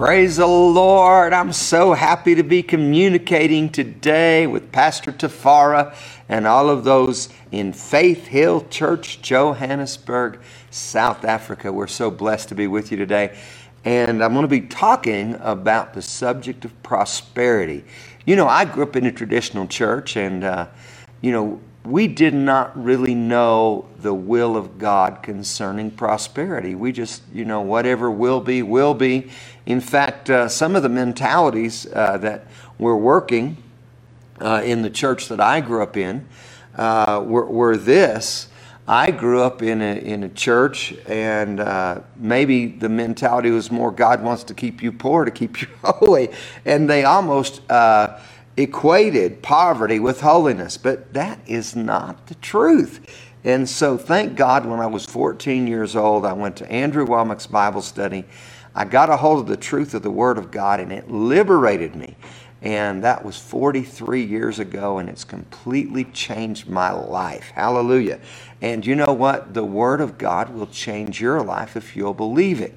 Praise the Lord. I'm so happy to be communicating today with Pastor Tafara and all of those in Faith Hill Church, Johannesburg, South Africa. We're so blessed to be with you today. And I'm going to be talking about the subject of prosperity. You know, I grew up in a traditional church, and, uh, you know, we did not really know the will of God concerning prosperity. We just, you know, whatever will be, will be. In fact, uh, some of the mentalities uh, that were working uh, in the church that I grew up in uh, were, were this. I grew up in a, in a church, and uh, maybe the mentality was more God wants to keep you poor to keep you holy. And they almost uh, equated poverty with holiness, but that is not the truth. And so, thank God, when I was 14 years old, I went to Andrew Wommack's Bible study. I got a hold of the truth of the Word of God, and it liberated me. And that was 43 years ago, and it's completely changed my life. Hallelujah. And you know what? The Word of God will change your life if you'll believe it.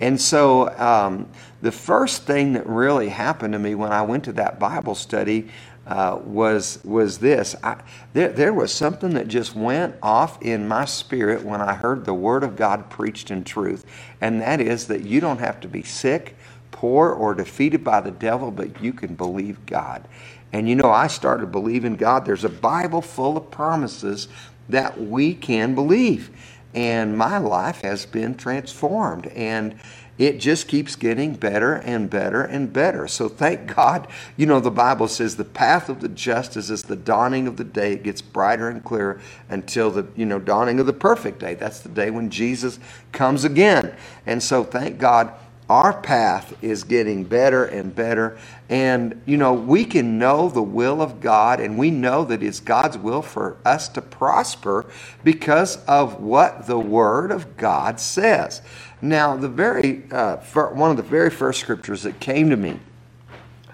And so, um, the first thing that really happened to me when I went to that Bible study uh, was was this. I, there, there was something that just went off in my spirit when I heard the Word of God preached in truth, and that is that you don't have to be sick poor or defeated by the devil, but you can believe God. And you know, I started believing God. There's a Bible full of promises that we can believe. And my life has been transformed. And it just keeps getting better and better and better. So thank God. You know, the Bible says the path of the just is as the dawning of the day. It gets brighter and clearer until the, you know, dawning of the perfect day. That's the day when Jesus comes again. And so thank God our path is getting better and better. And, you know, we can know the will of God and we know that it's God's will for us to prosper because of what the Word of God says. Now, the very, uh, one of the very first scriptures that came to me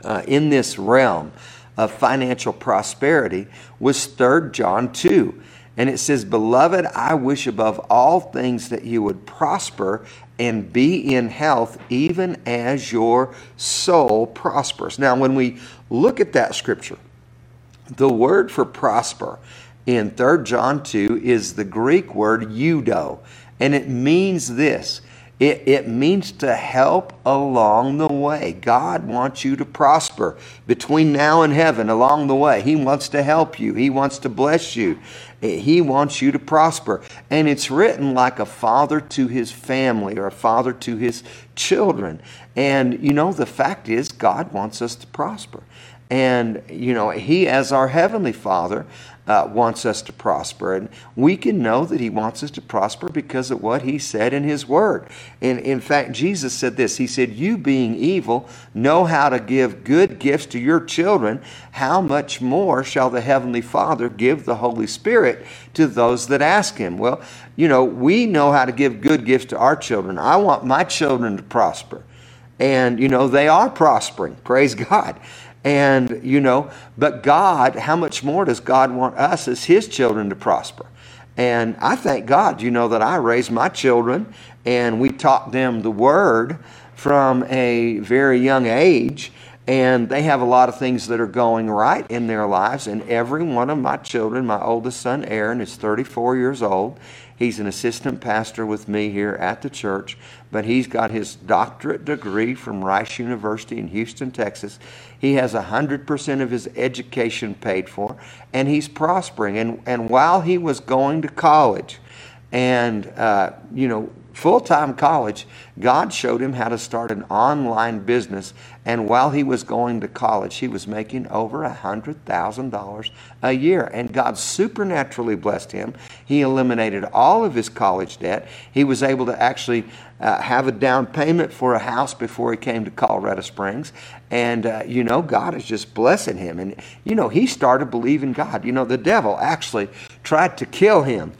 uh, in this realm of financial prosperity was 3 John 2. And it says, Beloved, I wish above all things that you would prosper and be in health, even as your soul prospers. Now, when we look at that scripture, the word for prosper in 3 John 2 is the Greek word eudo, and it means this it, it means to help along the way. God wants you to prosper between now and heaven along the way. He wants to help you, He wants to bless you, He wants you to prosper. And it's written like a father to his family or a father to his children. And you know, the fact is, God wants us to prosper. And, you know, He, as our Heavenly Father, uh, wants us to prosper. And we can know that He wants us to prosper because of what He said in His Word. And in fact, Jesus said this He said, You being evil, know how to give good gifts to your children. How much more shall the Heavenly Father give the Holy Spirit to those that ask Him? Well, you know, we know how to give good gifts to our children. I want my children to prosper. And, you know, they are prospering. Praise God. And, you know, but God, how much more does God want us as His children to prosper? And I thank God, you know, that I raised my children and we taught them the Word from a very young age. And they have a lot of things that are going right in their lives. And every one of my children, my oldest son, Aaron, is 34 years old. He's an assistant pastor with me here at the church, but he's got his doctorate degree from Rice University in Houston, Texas. He has 100% of his education paid for, and he's prospering. And, and while he was going to college, and, uh, you know, full time college, God showed him how to start an online business. And while he was going to college, he was making over a $100,000 a year. And God supernaturally blessed him. He eliminated all of his college debt. He was able to actually uh, have a down payment for a house before he came to Colorado Springs. And, uh, you know, God is just blessing him. And, you know, he started believing God. You know, the devil actually tried to kill him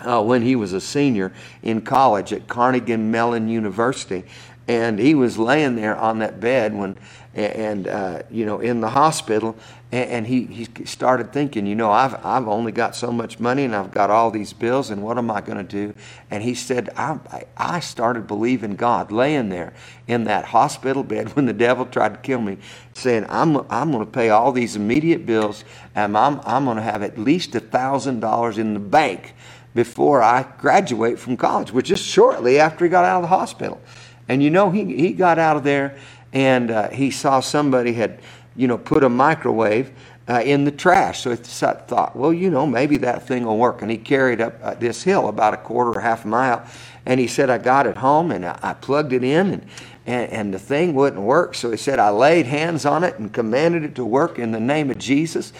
uh, when he was a senior in college at Carnegie Mellon University. And he was laying there on that bed when, and uh, you know, in the hospital, and, he, he started thinking, you know, I've I've only got so much money, and I've got all these bills, and what am I going to do? And he said, I, I started believing God, laying there in that hospital bed when the devil tried to kill me, saying, I'm I'm going to pay all these immediate bills, and I'm I'm going to have at least a thousand dollars in the bank before I graduate from college, which is shortly after he got out of the hospital. And you know, he, he got out of there and uh, he saw somebody had, you know, put a microwave uh, in the trash. So he thought, well, you know, maybe that thing will work. And he carried up uh, this hill about a quarter or half a mile. And he said, I got it home and I, plugged it in and, and, and the thing wouldn't work. So he said, I laid hands on it and commanded it to work in the name of Jesus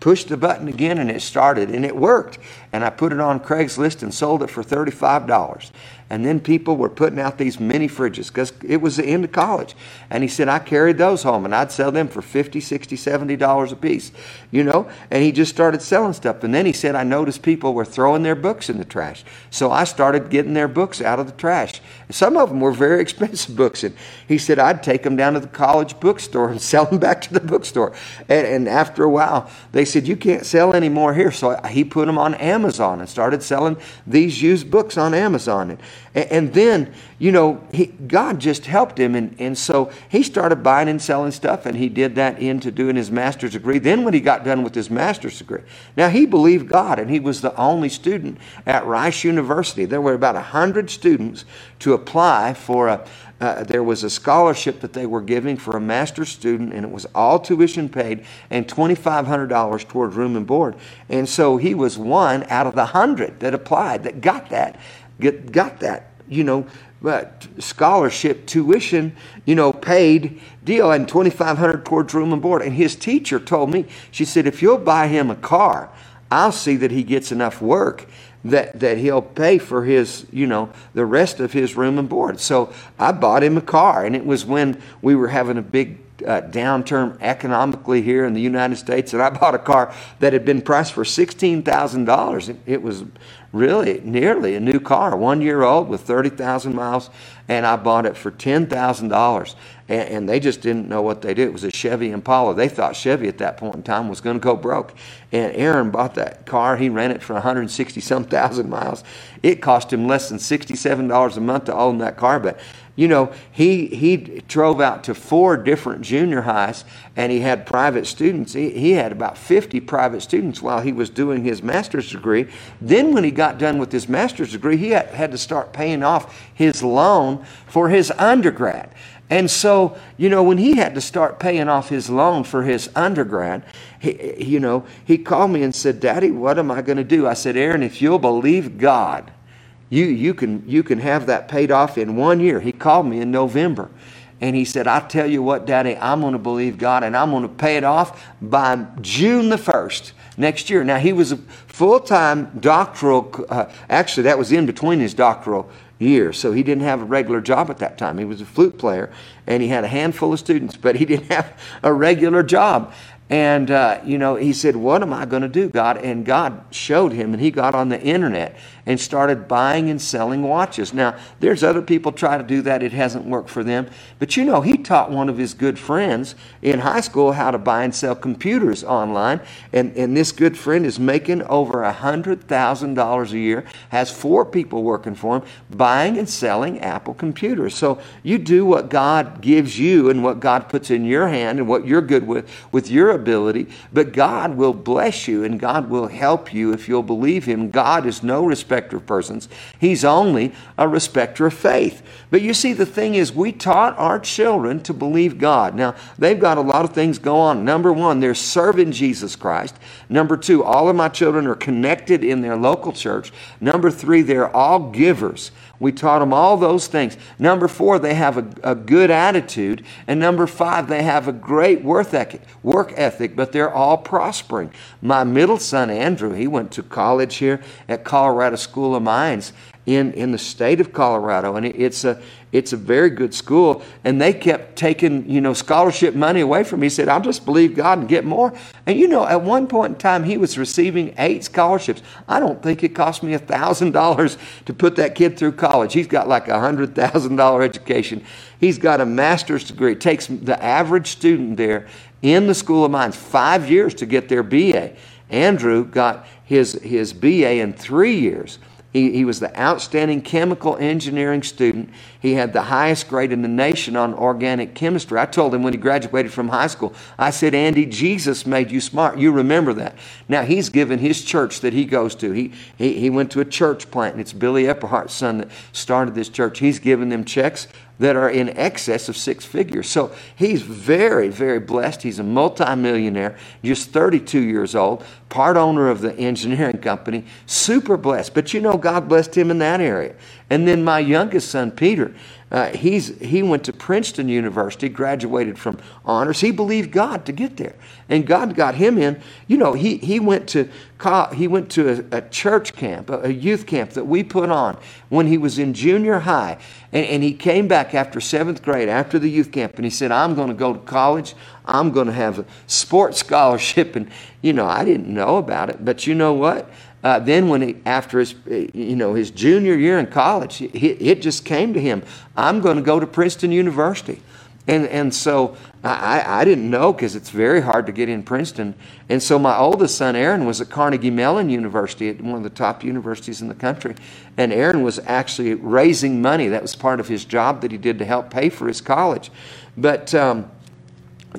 pushed the button again and it started and it worked. And I put it on Craigslist and sold it for $35. And then people were putting out these mini fridges because it was the end of college. And he said, I carried those home and I'd sell them for 50 60 $70 a piece, you know? And he just started selling stuff. And then he said, I noticed people were throwing their books in the trash. So I started getting their books out of the trash. Some of them were very expensive books. And he said, I'd take them down to the college bookstore and sell them back to the bookstore. And, and after a while, they said, You can't sell any more here. So he put them on Amazon and started selling these used books on Amazon. And, and then, you know, he, God just helped him. And, and so he started buying and selling stuff, and he did that into doing his master's degree. Then, when he got done with his master's degree, now he believed God, and he was the only student at Rice University. There were about 100 students to apply for a, uh, there was a scholarship that they were giving for a master's student, and it was all tuition paid and $2,500 toward room and board. And so he was one out of the hundred that applied that got that get, got that, you know, but scholarship, tuition, you know, paid deal, and 2500 towards room and board. And his teacher told me, she said, if you'll buy him a car, I'll see that he gets enough work that, that he'll pay for his, you know, the rest of his room and board. So I bought him a car, and it was when we were having a big uh, downturn economically here in the United States, and I bought a car that had been priced for $16,000. It, it was really nearly a new car, one year old with 30,000 miles, and I bought it for $10,000. And, and, they just didn't know what they did. It was a Chevy Impala. They thought Chevy at that point in time was going to go broke. And Aaron bought that car. He ran it for 160 some thousand miles. It cost him less than $67 a month to own that car, but you know, he, he drove out to four different junior highs and he had private students. He, he had about 50 private students while he was doing his master's degree. Then, when he got done with his master's degree, he had, had to start paying off his loan for his undergrad. And so, you know, when he had to start paying off his loan for his undergrad, he, you know, he called me and said, Daddy, what am I going to do? I said, Aaron, if you'll believe God, you, you, can, you can have that paid off in one year. He called me in November and he said, I tell you what, Daddy, I'm going to believe God and I'm going to pay it off by June the 1st next year. Now, he was a full time doctoral, uh, actually, that was in between his doctoral year. so he didn't have a regular job at that time. He was a flute player and he had a handful of students, but he didn't have a regular job. And, uh, you know, he said, What am I going to do, God? And God showed him, and he got on the internet and started buying and selling watches. Now, there's other people try to do that. It hasn't worked for them. But, you know, he taught one of his good friends in high school how to buy and sell computers online. And, and this good friend is making over a $100,000 a year, has four people working for him, buying and selling Apple computers. So you do what God gives you and what God puts in your hand and what you're good with, with your ability, but God will bless you and God will help you if you'll believe Him. God is no respecter of persons, He's only a respecter of faith. But you see, the thing is, we taught our children to believe God. Now, they've got a lot of things go on. Number one, they're serving Jesus Christ. Number two, all of my children are connected in their local church. Number three, they're all givers. We taught them all those things. Number four, they have a, a good attitude. And number five, they have a great work ethic, work ethic, but they're all prospering. My middle son, Andrew, he went to college here at Colorado School of Mines in, in the state of Colorado, and it, it's a it's a very good school. And they kept taking you know scholarship money away from me. He said, "I'll just believe God and get more." And you know, at one point in time, he was receiving eight scholarships. I don't think it cost me a thousand dollars to put that kid through college. He's got like a hundred thousand dollar education. He's got a master's degree. It takes the average student there in the School of Mines five years to get their BA. Andrew got his his BA in three years. He, he was the outstanding chemical engineering student. He had the highest grade in the nation on organic chemistry. I told him when he graduated from high school, I said, Andy, Jesus made you smart. You remember that. Now, he's given his church that he goes to. He, he, he went to a church plant, and it's Billy Epperhart's son that started this church. He's given them checks that are in excess of six figures. So he's very, very blessed. He's a multimillionaire, just 32 years old, part owner of the engineering company, super blessed. But you know, God blessed him in that area. And then my youngest son, Peter, uh, he's, he went to Princeton University, graduated from honors. He believed God to get there. And God got him in. You know, he, he went to, he went to a, a church camp, a, youth camp that we put on when he was in junior high. And, and he came back after seventh grade, after the youth camp, and he said, I'm going to go to college. I'm going to have a sports scholarship. And, you know, I didn't know about it. But you know what? Uh, then when he, after his, you know, his junior year in college, it, it just came to him, I'm going to go to Princeton University. And, and so I, I didn't know because it's very hard to get in Princeton. And so my oldest son, Aaron, was at Carnegie Mellon University, at one of the top universities in the country. And Aaron was actually raising money. That was part of his job that he did to help pay for his college. But, um,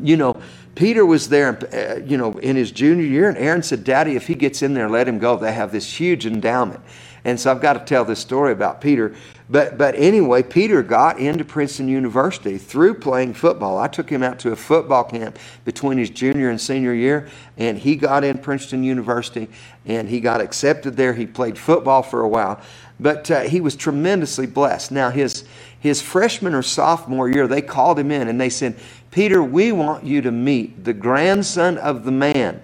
you know, Peter was there, uh, you know, in his junior year, and Aaron said, Daddy, if he gets in there, let him go. They have this huge endowment. And so I've got to tell this story about Peter. But, but anyway, Peter got into Princeton University through playing football. I took him out to a football camp between his junior and senior year, and he got in Princeton University and he got accepted there. He played football for a while, but uh, he was tremendously blessed. Now, his, his freshman or sophomore year, they called him in and they said, Peter, we want you to meet the grandson of the man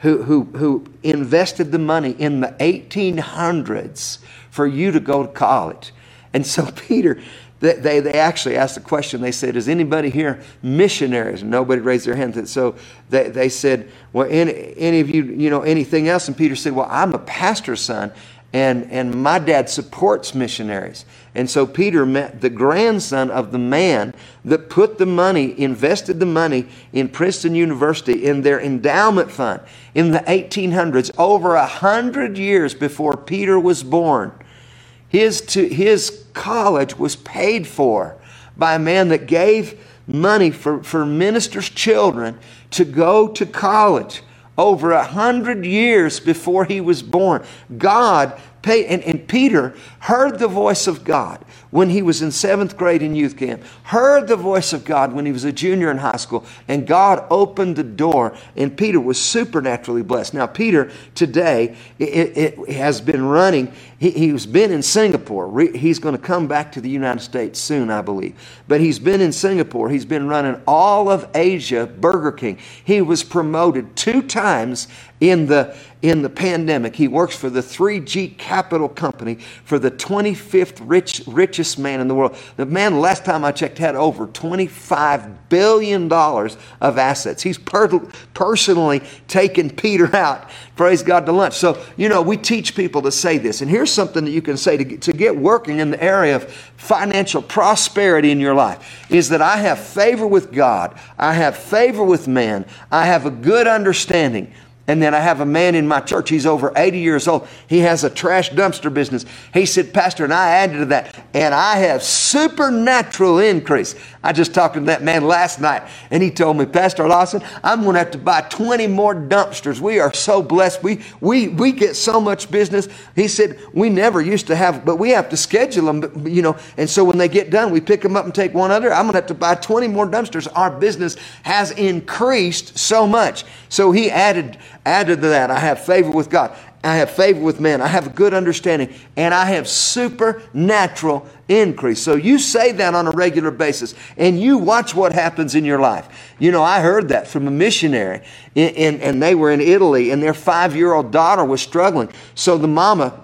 who, who, who invested the money in the 1800s for you to go to college. And so Peter, they, they actually asked a question. They said, Is anybody here missionaries? And nobody raised their hand. So they, they said, Well, any, any of you, you know, anything else? And Peter said, Well, I'm a pastor's son and, and my dad supports missionaries. And so Peter met the grandson of the man that put the money, invested the money in Princeton University in their endowment fund in the 1800s, over a hundred years before Peter was born. His, to, his college was paid for by a man that gave money for, for ministers' children to go to college over a hundred years before he was born. God paid, and, and Peter heard the voice of God when he was in seventh grade in youth camp, heard the voice of God when he was a junior in high school, and God opened the door, and Peter was supernaturally blessed. Now, Peter today it, it has been running. He, he's been in Singapore. He's going to come back to the United States soon, I believe. But he's been in Singapore. He's been running all of Asia, Burger King. He was promoted two times in the in the pandemic. He works for the 3G Capital Company for the 25th rich, rich, richest man in the world. The man, last time I checked, had over $25 billion of assets. He's per- personally taken Peter out, praise God, to lunch. So, you know, we teach people to say this. And here's something that you can say to to get working in the area of financial prosperity in your life is that I have favor with God, I have favor with man, I have a good understanding and then I have a man in my church, he's over 80 years old. He has a trash dumpster business. He said, Pastor, and I added to that, and I have supernatural increase. I just talked to that man last night, and he told me, Pastor Lawson, I'm going to have to buy 20 more dumpsters. We are so blessed. We, we, we get so much business. He said, We never used to have, but we have to schedule them, you know, and so when they get done, we pick them up and take one other. I'm going to have to buy 20 more dumpsters. Our business has increased so much. So he added, added to that, I have favor with God. I have favor with men. I have a good understanding. And I have supernatural increase. So you say that on a regular basis and you watch what happens in your life. You know, I heard that from a missionary in, in, and they were in Italy and their five year old daughter was struggling. So the mama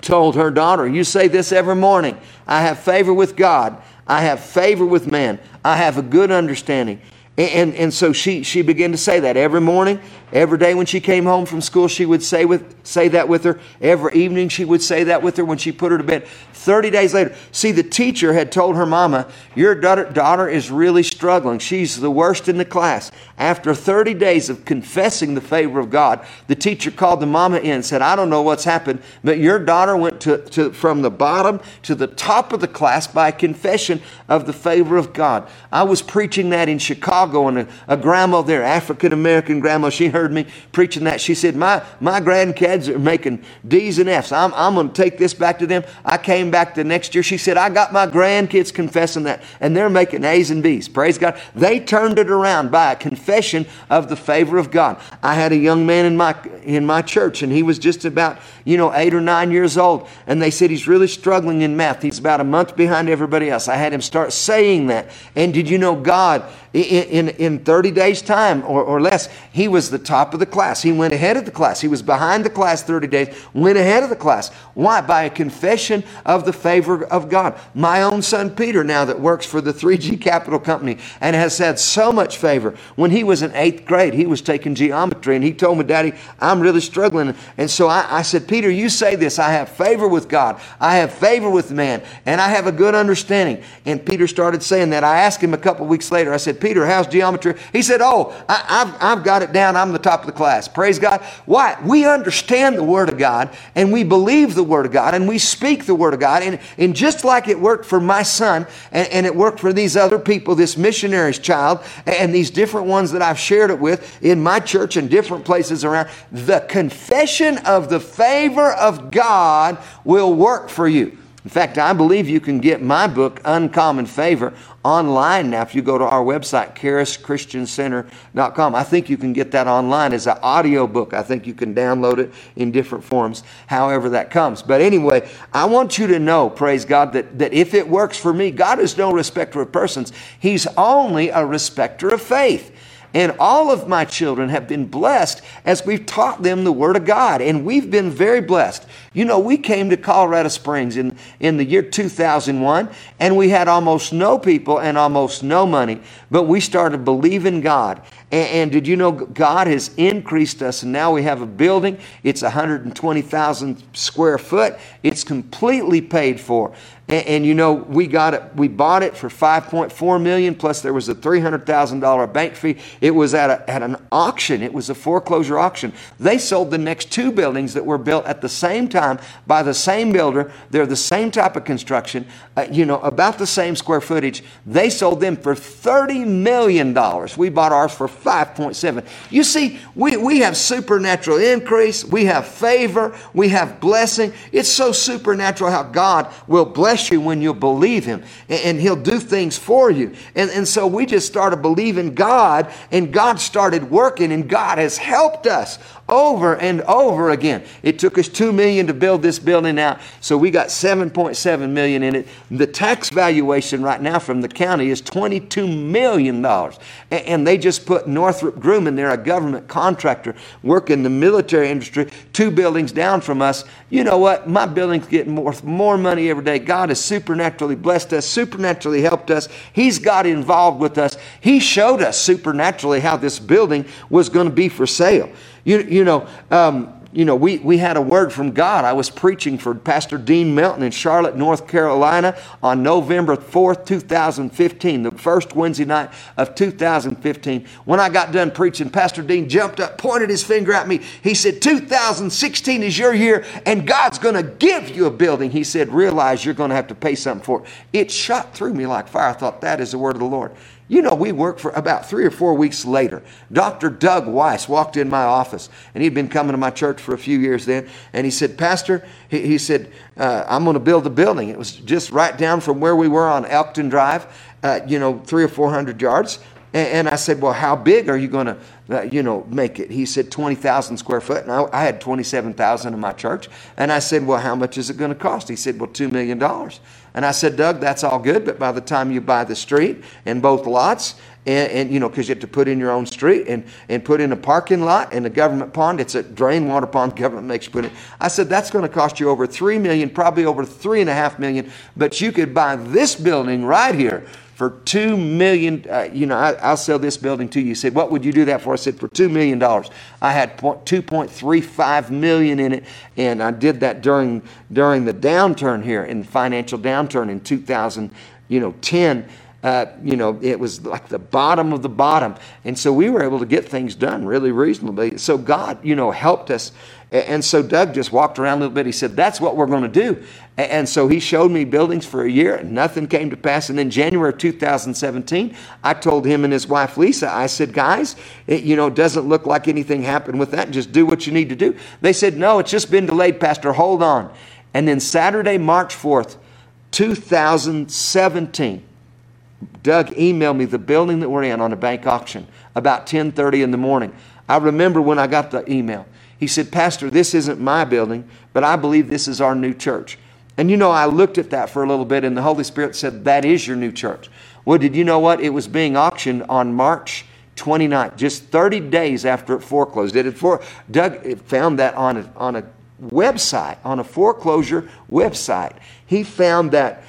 told her daughter, You say this every morning. I have favor with God. I have favor with man. I have a good understanding. And, and so she, she began to say that every morning, every day when she came home from school, she would say, with, say that with her. Every evening, she would say that with her when she put her to bed. 30 days later, see, the teacher had told her mama, Your daughter, daughter is really struggling. She's the worst in the class. After 30 days of confessing the favor of God, the teacher called the mama in and said, I don't know what's happened, but your daughter went to, to, from the bottom to the top of the class by confession of the favor of God. I was preaching that in Chicago, and a, a grandma there, African American grandma, she heard me preaching that. She said, My, my grandkids are making D's and F's. I'm, I'm going to take this back to them. I came back the next year. She said, I got my grandkids confessing that, and they're making A's and B's. Praise God. They turned it around by a confession of the favor of God. I had a young man in my in my church, and he was just about, you know, eight or nine years old. And they said he's really struggling in math. He's about a month behind everybody else. I had him start saying that. And did you know God in, in, in 30 days' time or, or less, he was the top of the class. He went ahead of the class. He was behind the class 30 days, went ahead of the class. Why? By a confession of the favor of God. My own son Peter, now that works for the 3G Capital Company and has had so much favor. When he was in eighth grade, he was taking geometry and he told me, Daddy, I'm really struggling. And so I, I said, Peter, you say this. I have favor with God, I have favor with man, and I have a good understanding. And Peter started saying that. I asked him a couple weeks later, I said, Peter, how's geometry? He said, Oh, I, have I've got it down. I'm the top of the class. Praise God. Why? We understand the Word of God and we believe the Word of God and we speak the Word of God. And, and just like it worked for my son and, and it worked for these other people, this missionary's child, and these different ones that I've shared it with in my church and different places around, the confession of the favor of God will work for you. In fact, I believe you can get my book, Uncommon Favor, online now if you go to our website, charischristiancenter.com. I think you can get that online as an audio book. I think you can download it in different forms, however that comes. But anyway, I want you to know, praise God, that, that if it works for me, God is no respecter of persons. He's only a respecter of faith. And all of my children have been blessed as we've taught them the Word of God. And we've been very blessed. You know, we came to Colorado Springs in, in the year 2001, and we had almost no people and almost no money, but we started believing God. And, and did you know God has increased us, and now we have a building. It's 120,000 square foot. It's completely paid for. And, and, you know, we got it, we bought it for 5.4 million, plus there was a $300,000 bank fee. It was at, a, at an auction. It was a foreclosure auction. They sold the next two buildings that were built at the same time by the same builder. They're the same type of construction, uh, you know, about the same square footage. They sold them for $30 million. We bought ours for 5.7. You see, we, we have supernatural increase. We have favor. We have blessing. It's so supernatural how God will bless you when you believe Him, and He'll do things for you. And, and so we just started believing God, and God started working, and God has helped us over and over again. It took us 2 million to build this building out, so we got 7.7 million in it. The tax valuation right now from the county is 22 million dollars. And they just put Northrop Grumman, they're a government contractor, work in the military industry, two buildings down from us. You know what? My building's getting more, more money every day. God has supernaturally blessed us, supernaturally helped us. He's got involved with us. He showed us supernaturally how this building was going to be for sale. You, you know, um, you know, we, we had a word from God. I was preaching for Pastor Dean Melton in Charlotte, North Carolina on November 4th, 2015, the first Wednesday night of 2015. When I got done preaching, Pastor Dean jumped up, pointed his finger at me. He said, 2016 is your year, and God's going to give you a building. He said, realize you're going to have to pay something for it. It shot through me like fire. I thought, that is the word of the Lord. You know, we worked for about three or four weeks later. Dr. Doug Weiss walked in my office, and he'd been coming to my church for a few years then. And he said, Pastor, he, he said, uh, I'm going to build a building. It was just right down from where we were on Elkton Drive, uh, you know, three or four hundred yards. And, I said, well, how big are you going to, uh, you know, make it? He said 20,000 square foot. And I, I had 27,000 in my church. And I said, well, how much is it going to cost? He said, well, $2 million. And I said, Doug, that's all good, but by the time you buy the street and both lots, and, and you know, because you have to put in your own street and, and put in a parking lot and a government pond. It's a drain water pond government makes you put in. I said that's going to cost you over three million, probably over three and a half million. But you could buy this building right here for two million. Uh, you know, I, will sell this building to you. He said, what would you do that for? I said for two million dollars. I had two point three five million in it, and I did that during during the downturn here in the financial downturn in 2000. You know, 10 uh, you know, it was like the bottom of the bottom. And so we were able to get things done really reasonably. So God, you know, helped us. And so Doug just walked around a little bit. He said, That's what we're going to do. And so he showed me buildings for a year and nothing came to pass. And then January of 2017, I told him and his wife Lisa, I said, Guys, it, you know, doesn't look like anything happened with that. Just do what you need to do. They said, No, it's just been delayed, Pastor. Hold on. And then Saturday, March 4th, 2017, Doug emailed me the building that we're in on a bank auction about 10:30 in the morning. I remember when I got the email. He said, "Pastor, this isn't my building, but I believe this is our new church." And you know, I looked at that for a little bit and the Holy Spirit said, "That is your new church." Well, did you know what? It was being auctioned on March 29th, just 30 days after it foreclosed. It for, Doug found that on a, on a website, on a foreclosure website. He found that,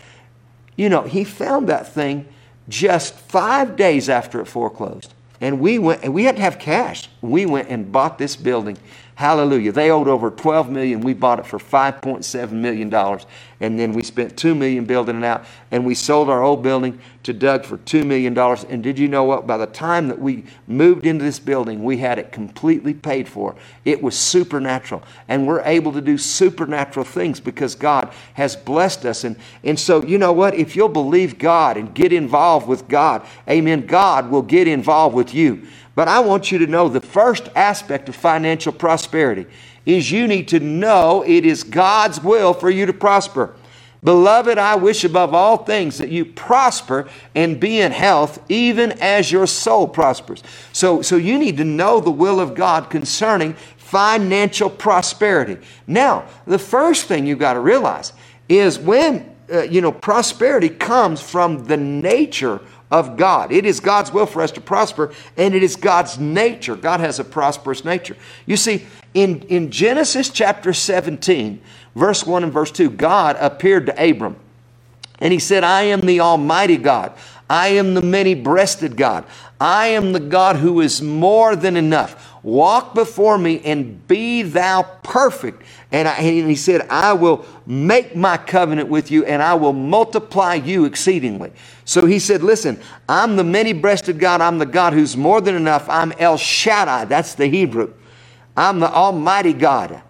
you know, he found that thing just five days after it foreclosed. And we went, and we had to have cash. We went and bought this building Hallelujah. They owed over 12 million. We bought it for 5.7 million dollars. And then we spent 2 million building it out. And we sold our old building to Doug for 2 million dollars. And did you know what? By the time that we moved into this building, we had it completely paid for. It was supernatural. And we're able to do supernatural things because God has blessed us. And, and so, you know what? If you'll believe God and get involved with God, amen, God will get involved with you. But I want you to know the first aspect of financial prosperity is you need to know it is God's will for you to prosper. Beloved, I wish above all things that you prosper and be in health, even as your soul prospers. So, so you need to know the will of God concerning financial prosperity. Now, the first thing you've got to realize is when uh, you know prosperity comes from the nature of God. It is God's will for us to prosper, and it is God's nature. God has a prosperous nature. You see, in, in Genesis chapter 17, verse 1 and verse 2, God appeared to Abram, and he said, I am the Almighty God. I am the many breasted God. I am the God who is more than enough. Walk before me and be thou perfect. And, I, and, he said, I will make my covenant with you and I will multiply you exceedingly. So he said, Listen, I'm the many breasted God. I'm the God who's more than enough. I'm El Shaddai. That's the Hebrew. I'm the Almighty God.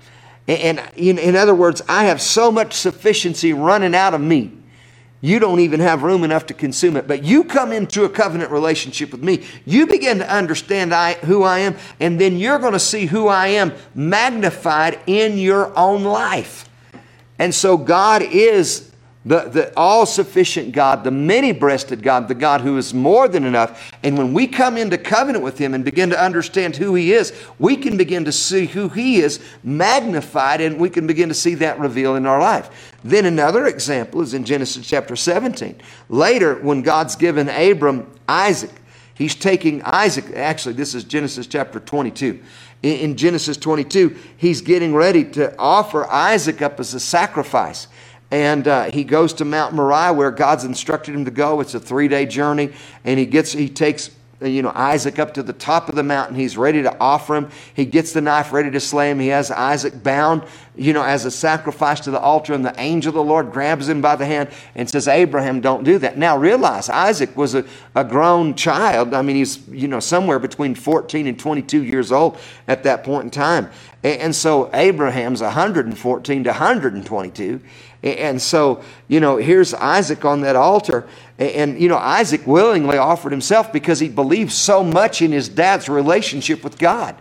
And, in, in other words, I have so much sufficiency running out of me you don't even have room enough to consume it. But you come into a covenant relationship with me. You begin to understand I, who I am, and then you're going to see who I am magnified in your own life. And so God is the, the all sufficient God, the many breasted God, the God who is more than enough. And when we come into covenant with Him and begin to understand who He is, we can begin to see who He is magnified and we can begin to see that revealed in our life. Then another example is in Genesis chapter 17. Later, when God's given Abram Isaac, He's taking Isaac, actually, this is Genesis chapter 22 in Genesis 22, he's getting ready to offer Isaac up as a sacrifice and uh, he goes to Mount Moriah where God's instructed him to go. It's a three day journey, and he gets he takes uh, you know Isaac up to the top of the mountain. He's ready to offer him. He gets the knife ready to slay him. He has Isaac bound, you know, as a sacrifice to the altar, and the angel of the Lord grabs him by the hand and says, "Abraham, don't do that." Now realize Isaac was a, a grown child. I mean, he's you know somewhere between 14 and 22 years old at that point in time, and, and so Abraham's 114 to 122. And so, you know, here's Isaac on that altar. And, you know, Isaac willingly offered himself because he believed so much in his dad's relationship with God.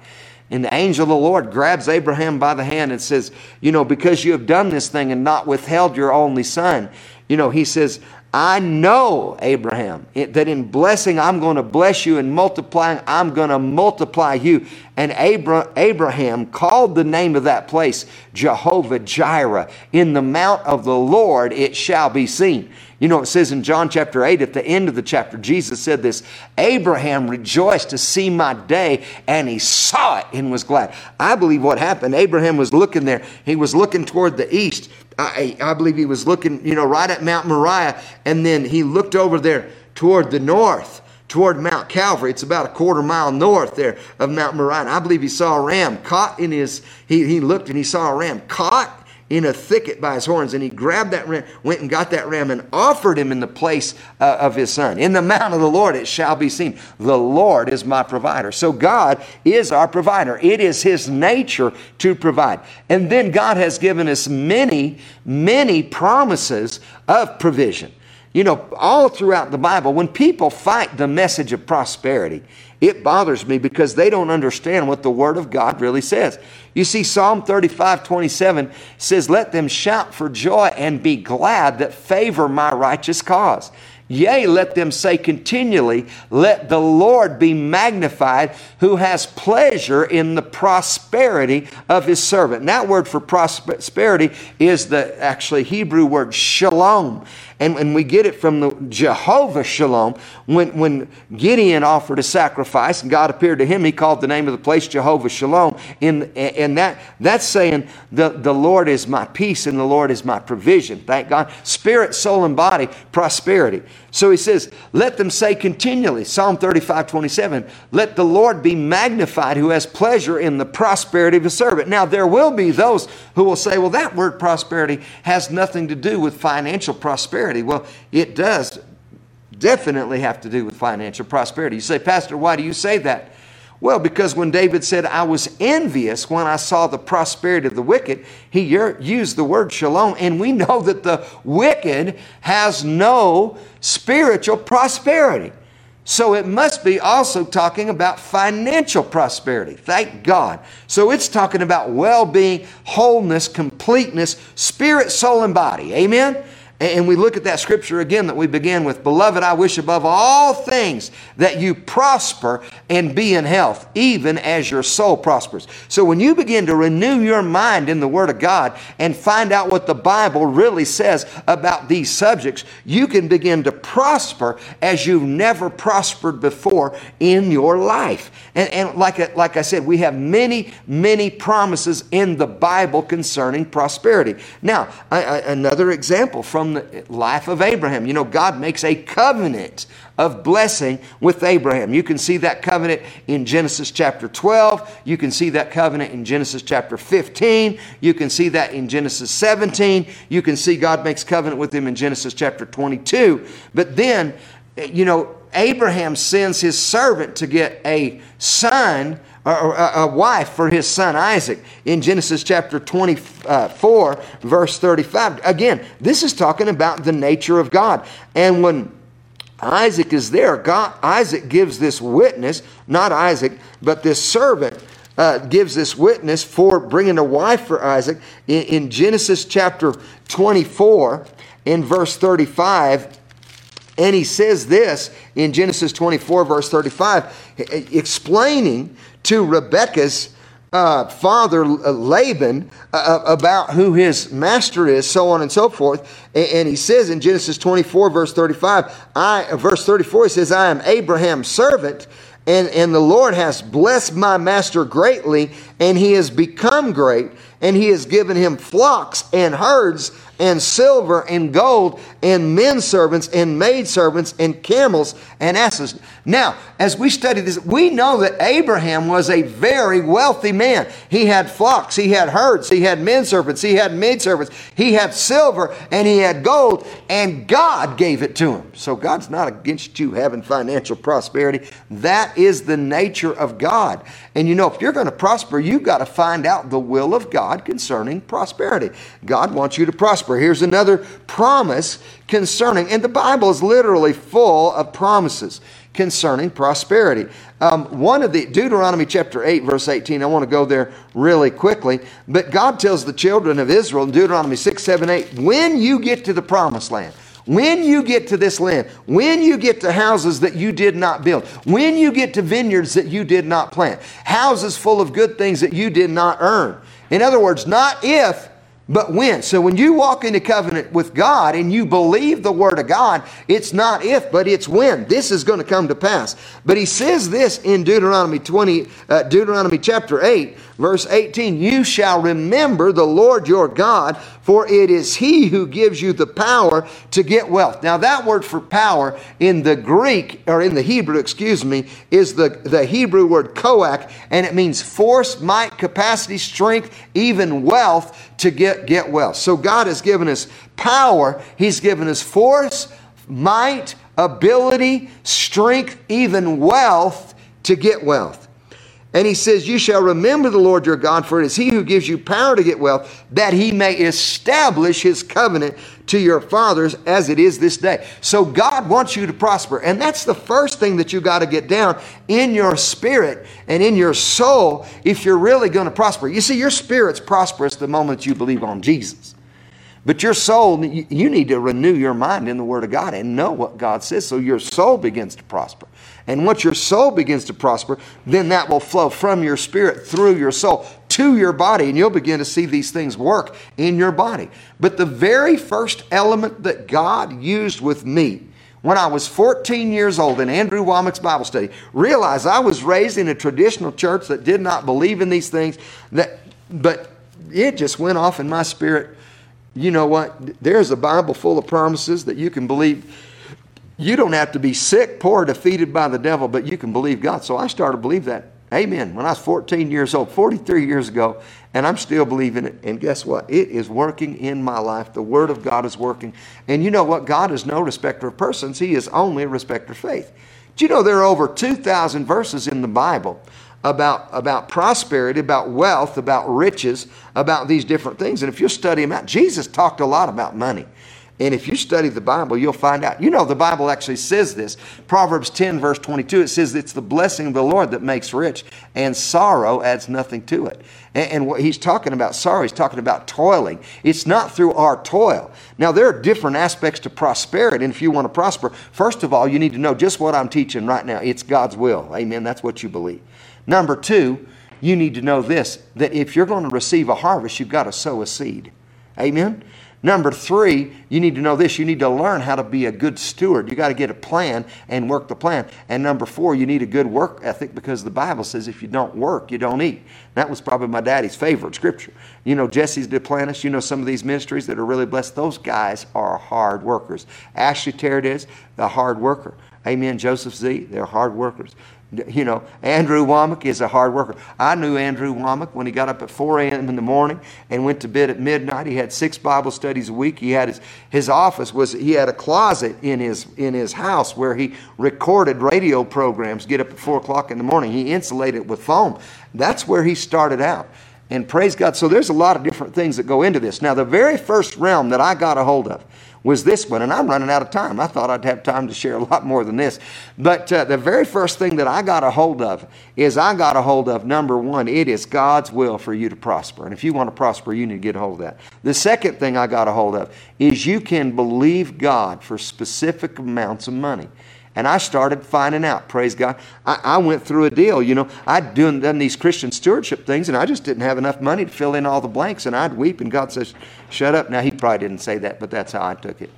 And the angel of the Lord grabs Abraham by the hand and says, You know, because you have done this thing and not withheld your only son, you know, he says, I know, Abraham, that in blessing I'm going to bless you, and multiplying I'm going to multiply you. And Abra- Abraham called the name of that place Jehovah Jireh. In the mount of the Lord it shall be seen. You know, it says in John chapter 8, at the end of the chapter, Jesus said this Abraham rejoiced to see my day, and he saw it and was glad. I believe what happened, Abraham was looking there, he was looking toward the east. I, I believe he was looking, you know, right at Mount Moriah, and then he looked over there toward the north toward Mount Calvary. It's about a quarter mile north there of Mount Moriah. And I believe he saw a ram caught in his, he, he looked and he saw a ram caught in a thicket by his horns. And he grabbed that ram, went and got that ram and offered him in the place uh, of his son. In the mount of the Lord it shall be seen. The Lord is my provider. So God is our provider. It is his nature to provide. And then God has given us many, many promises of provision. You know, all throughout the Bible, when people fight the message of prosperity, it bothers me because they don't understand what the Word of God really says. You see, Psalm 35 27 says, Let them shout for joy and be glad that favor my righteous cause. Yea, let them say continually, Let the Lord be magnified, who has pleasure in the prosperity of his servant. And that word for prosperity is the actually Hebrew word shalom. And, and we get it from the Jehovah Shalom. When, when Gideon offered a sacrifice and God appeared to him, he called the name of the place Jehovah Shalom. In, and that, that's saying the, the Lord is my peace and the Lord is my provision. Thank God. Spirit, soul, and body, prosperity. So he says, let them say continually, Psalm 35, 27, let the Lord be magnified who has pleasure in the prosperity of his servant. Now, there will be those who will say, well, that word prosperity has nothing to do with financial prosperity. Well, it does definitely have to do with financial prosperity. You say, Pastor, why do you say that? Well, because when David said, I was envious when I saw the prosperity of the wicked, he used the word shalom. And we know that the wicked has no spiritual prosperity. So it must be also talking about financial prosperity. Thank God. So it's talking about well being, wholeness, completeness, spirit, soul, and body. Amen? And we look at that scripture again that we began with Beloved, I wish above all things that you prosper and be in health, even as your soul prospers. So when you begin to renew your mind in the Word of God and find out what the Bible really says about these subjects, you can begin to prosper as you've never prospered before in your life. And, and like, like I said, we have many, many promises in the Bible concerning prosperity. Now, I, I, another example from life of Abraham. You know, God makes a covenant of blessing with Abraham. You can see that covenant in Genesis chapter 12. You can see that covenant in Genesis chapter 15. You can see that in Genesis 17. You can see God makes covenant with him in Genesis chapter 22. But then, eh, you know, Abraham sends his servant to get a son a wife for his son Isaac in Genesis chapter 24, verse 35. Again, this is talking about the nature of God. And when Isaac is there, God, Isaac gives this witness, not Isaac, but this servant. Uh, gives this witness for bringing a wife for Isaac in, in Genesis chapter 24 in verse 35 and he says this in Genesis 24, verse 35, explaining to Rebekah's uh, father Laban uh, about who his master is, so on and so forth. And, and, he says in Genesis 24, verse 35, I, verse 34, he says, I am Abraham's servant, and, and the Lord has blessed my master greatly, and he has become great, and he has given him flocks and herds and silver and gold and men servants and maid servants and camels and asses. Now, as we study this, we know that Abraham was a very wealthy man. He had flocks, he had herds, he had men servants, he had maid servants, he had silver, and he had gold, and God gave it to him. So God's not against you having financial prosperity. That is the nature of God. And you know, if you're going to prosper, you've got to find out the will of God concerning prosperity. God wants you to prosper. Here's another promise concerning, and the Bible is literally full of promises concerning prosperity. Um, one of the Deuteronomy chapter 8, verse 18, I want to go there really quickly. But God tells the children of Israel in Deuteronomy 6, 7, 8, when you get to the promised land, When you get to this land, when you get to houses that you did not build, when you get to vineyards that you did not plant, houses full of good things that you did not earn. In other words, not if, but when. So when you walk into covenant with God and you believe the word of God, it's not if, but it's when. This is going to come to pass. But he says this in Deuteronomy 20, uh, Deuteronomy chapter 8, verse 18. You shall remember the Lord your God, for it is he who gives you the power to get wealth. Now that word for power in the Greek, or in the Hebrew, excuse me, is the, the Hebrew word koach, and it means force, might, capacity, strength, even wealth to get, get wealth. So God has given us power, He's given us force, might, ability, strength, even wealth to get wealth. And he says, You shall remember the Lord your God, for it is he who gives you power to get wealth, that he may establish his covenant to your fathers as it is this day. So God wants you to prosper. And that's the first thing that you got to get down in your spirit and in your soul if you're really going to prosper. You see, your spirit's prosperous the moment you believe on Jesus. But your soul, you need to renew your mind in the Word of God and know what God says so your soul begins to prosper. And once your soul begins to prosper, then that will flow from your spirit through your soul to your body, and you'll begin to see these things work in your body. But the very first element that God used with me when I was 14 years old in Andrew Wommack's Bible study, realize I was raised in a traditional church that did not believe in these things, that, but it just went off in my spirit. You know what? There's a Bible full of promises that you can believe you don't have to be sick, poor, defeated by the devil, but you can believe God. So I started to believe that. Amen. When I was 14 years old, 43 years ago, and I'm still believing it. And guess what? It is working in my life. The Word of God is working. And you know what? God is no respecter of persons, He is only a respecter of faith. Do you know there are over 2,000 verses in the Bible about, about prosperity, about wealth, about riches, about these different things? And if you study them out, Jesus talked a lot about money. And if you study the Bible, you'll find out. You know, the Bible actually says this. Proverbs 10, verse 22, it says it's the blessing of the Lord that makes rich, and sorrow adds nothing to it. And, and what he's talking about sorrow, he's talking about toiling. It's not through our toil. Now, there are different aspects to prosperity, and if you want to prosper, first of all, you need to know just what I'm teaching right now. It's God's will. Amen. That's what you believe. Number two, you need to know this that if you're going to receive a harvest, you've got to sow a seed. Amen. Number three, you need to know this. You need to learn how to be a good steward. You got to get a plan and work the plan. And number four, you need a good work ethic because the Bible says if you don't work, you don't eat. That was probably my daddy's favorite scripture. You know, Jesse's Duplantis, you know some of these ministries that are really blessed. Those guys are hard workers. Ashley Terradez is the hard worker. Amen. Joseph Z, they're hard workers. You know, Andrew Wommack is a hard worker. I knew Andrew Wommack when he got up at 4 a.m. in the morning and went to bed at midnight. He had six Bible studies a week. He had his, his office was he had a closet in his in his house where he recorded radio programs. Get up at four o'clock in the morning. He insulated it with foam. That's where he started out. And praise God. So there's a lot of different things that go into this. Now, the very first realm that I got a hold of was this one, and I'm running out of time. I thought I'd have time to share a lot more than this. But uh, the very first thing that I got a hold of is I got a hold of number one, it is God's will for you to prosper. And if you want to prosper, you need to get a hold of that. The second thing I got a hold of is you can believe God for specific amounts of money. And I started finding out, praise God. I, I went through a deal, you know. I'd done, done these Christian stewardship things, and I just didn't have enough money to fill in all the blanks. And I'd weep, and God says, Shut up. Now, He probably didn't say that, but that's how I took it.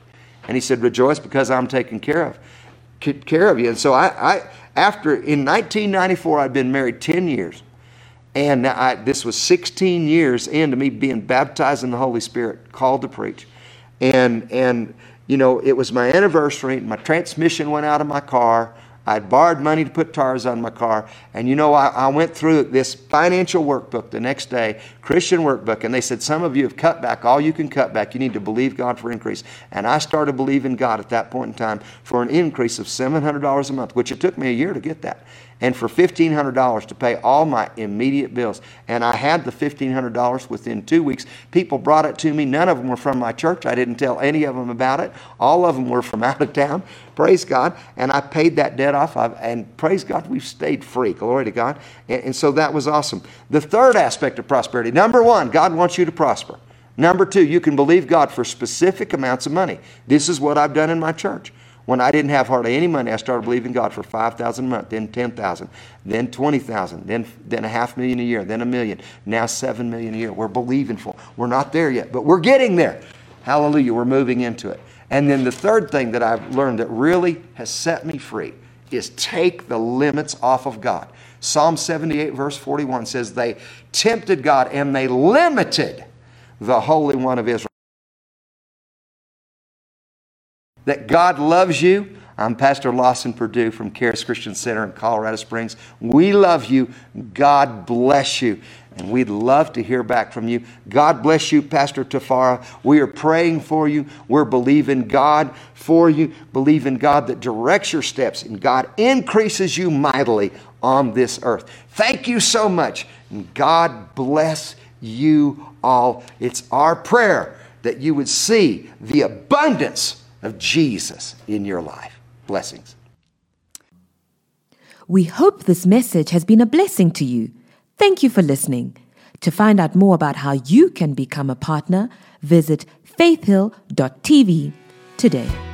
And He said, Rejoice because I'm taking care of care of you. And so I, I after in 1994, I'd been married 10 years. And I, this was 16 years into me being baptized in the Holy Spirit, called to preach. And, and you know, it was my anniversary. My transmission went out of my car. I'd borrowed money to put tires on my car. And you know, I, I, went through this financial workbook the next day, Christian workbook, and they said, Some of you have cut back all you can cut back. You need to believe God for increase. And I started believing God at that point in time for an increase of $700 a month, which it took me a year to get that and for $1,500 to pay all my immediate bills. And I had the $1,500 within two weeks. People brought it to me. None of them were from my church. I didn't tell any of them about it. All of them were from out of town. Praise God. And I paid that debt off. and praise God, we've stayed free. Glory to God. And, and so that was awesome. The third aspect of prosperity number one, God wants you to prosper. Number two, you can believe God for specific amounts of money. This is what I've done in my church. When I didn't have hardly any money, I started believing God for 5000 a month, then 10000 then 20000 then, then a half million a year, then a million, now 7 million a year. We're believing for. We're not there yet, but we're getting there. Hallelujah, we're moving into it. And then the third thing that I've learned that really has set me free is take the limits off of God. Psalm 78, verse 41 says, They tempted God and they limited the Holy One of Israel. That God loves you. I'm Pastor Lawson Perdue from Charis Christian Center in Colorado Springs. We love you. God bless you. And we'd love to hear back from you. God bless you, Pastor Tafara. We are praying for you. We're believing God for you. Believe in God that directs your steps and God increases you mightily on this earth. Thank you so much. And God bless you all. It's our prayer that you would see the abundance of Jesus in your life. Blessings. We hope this message has been a blessing to you. Thank you for listening. To find out more about how you can become a partner, visit faithhill.tv today.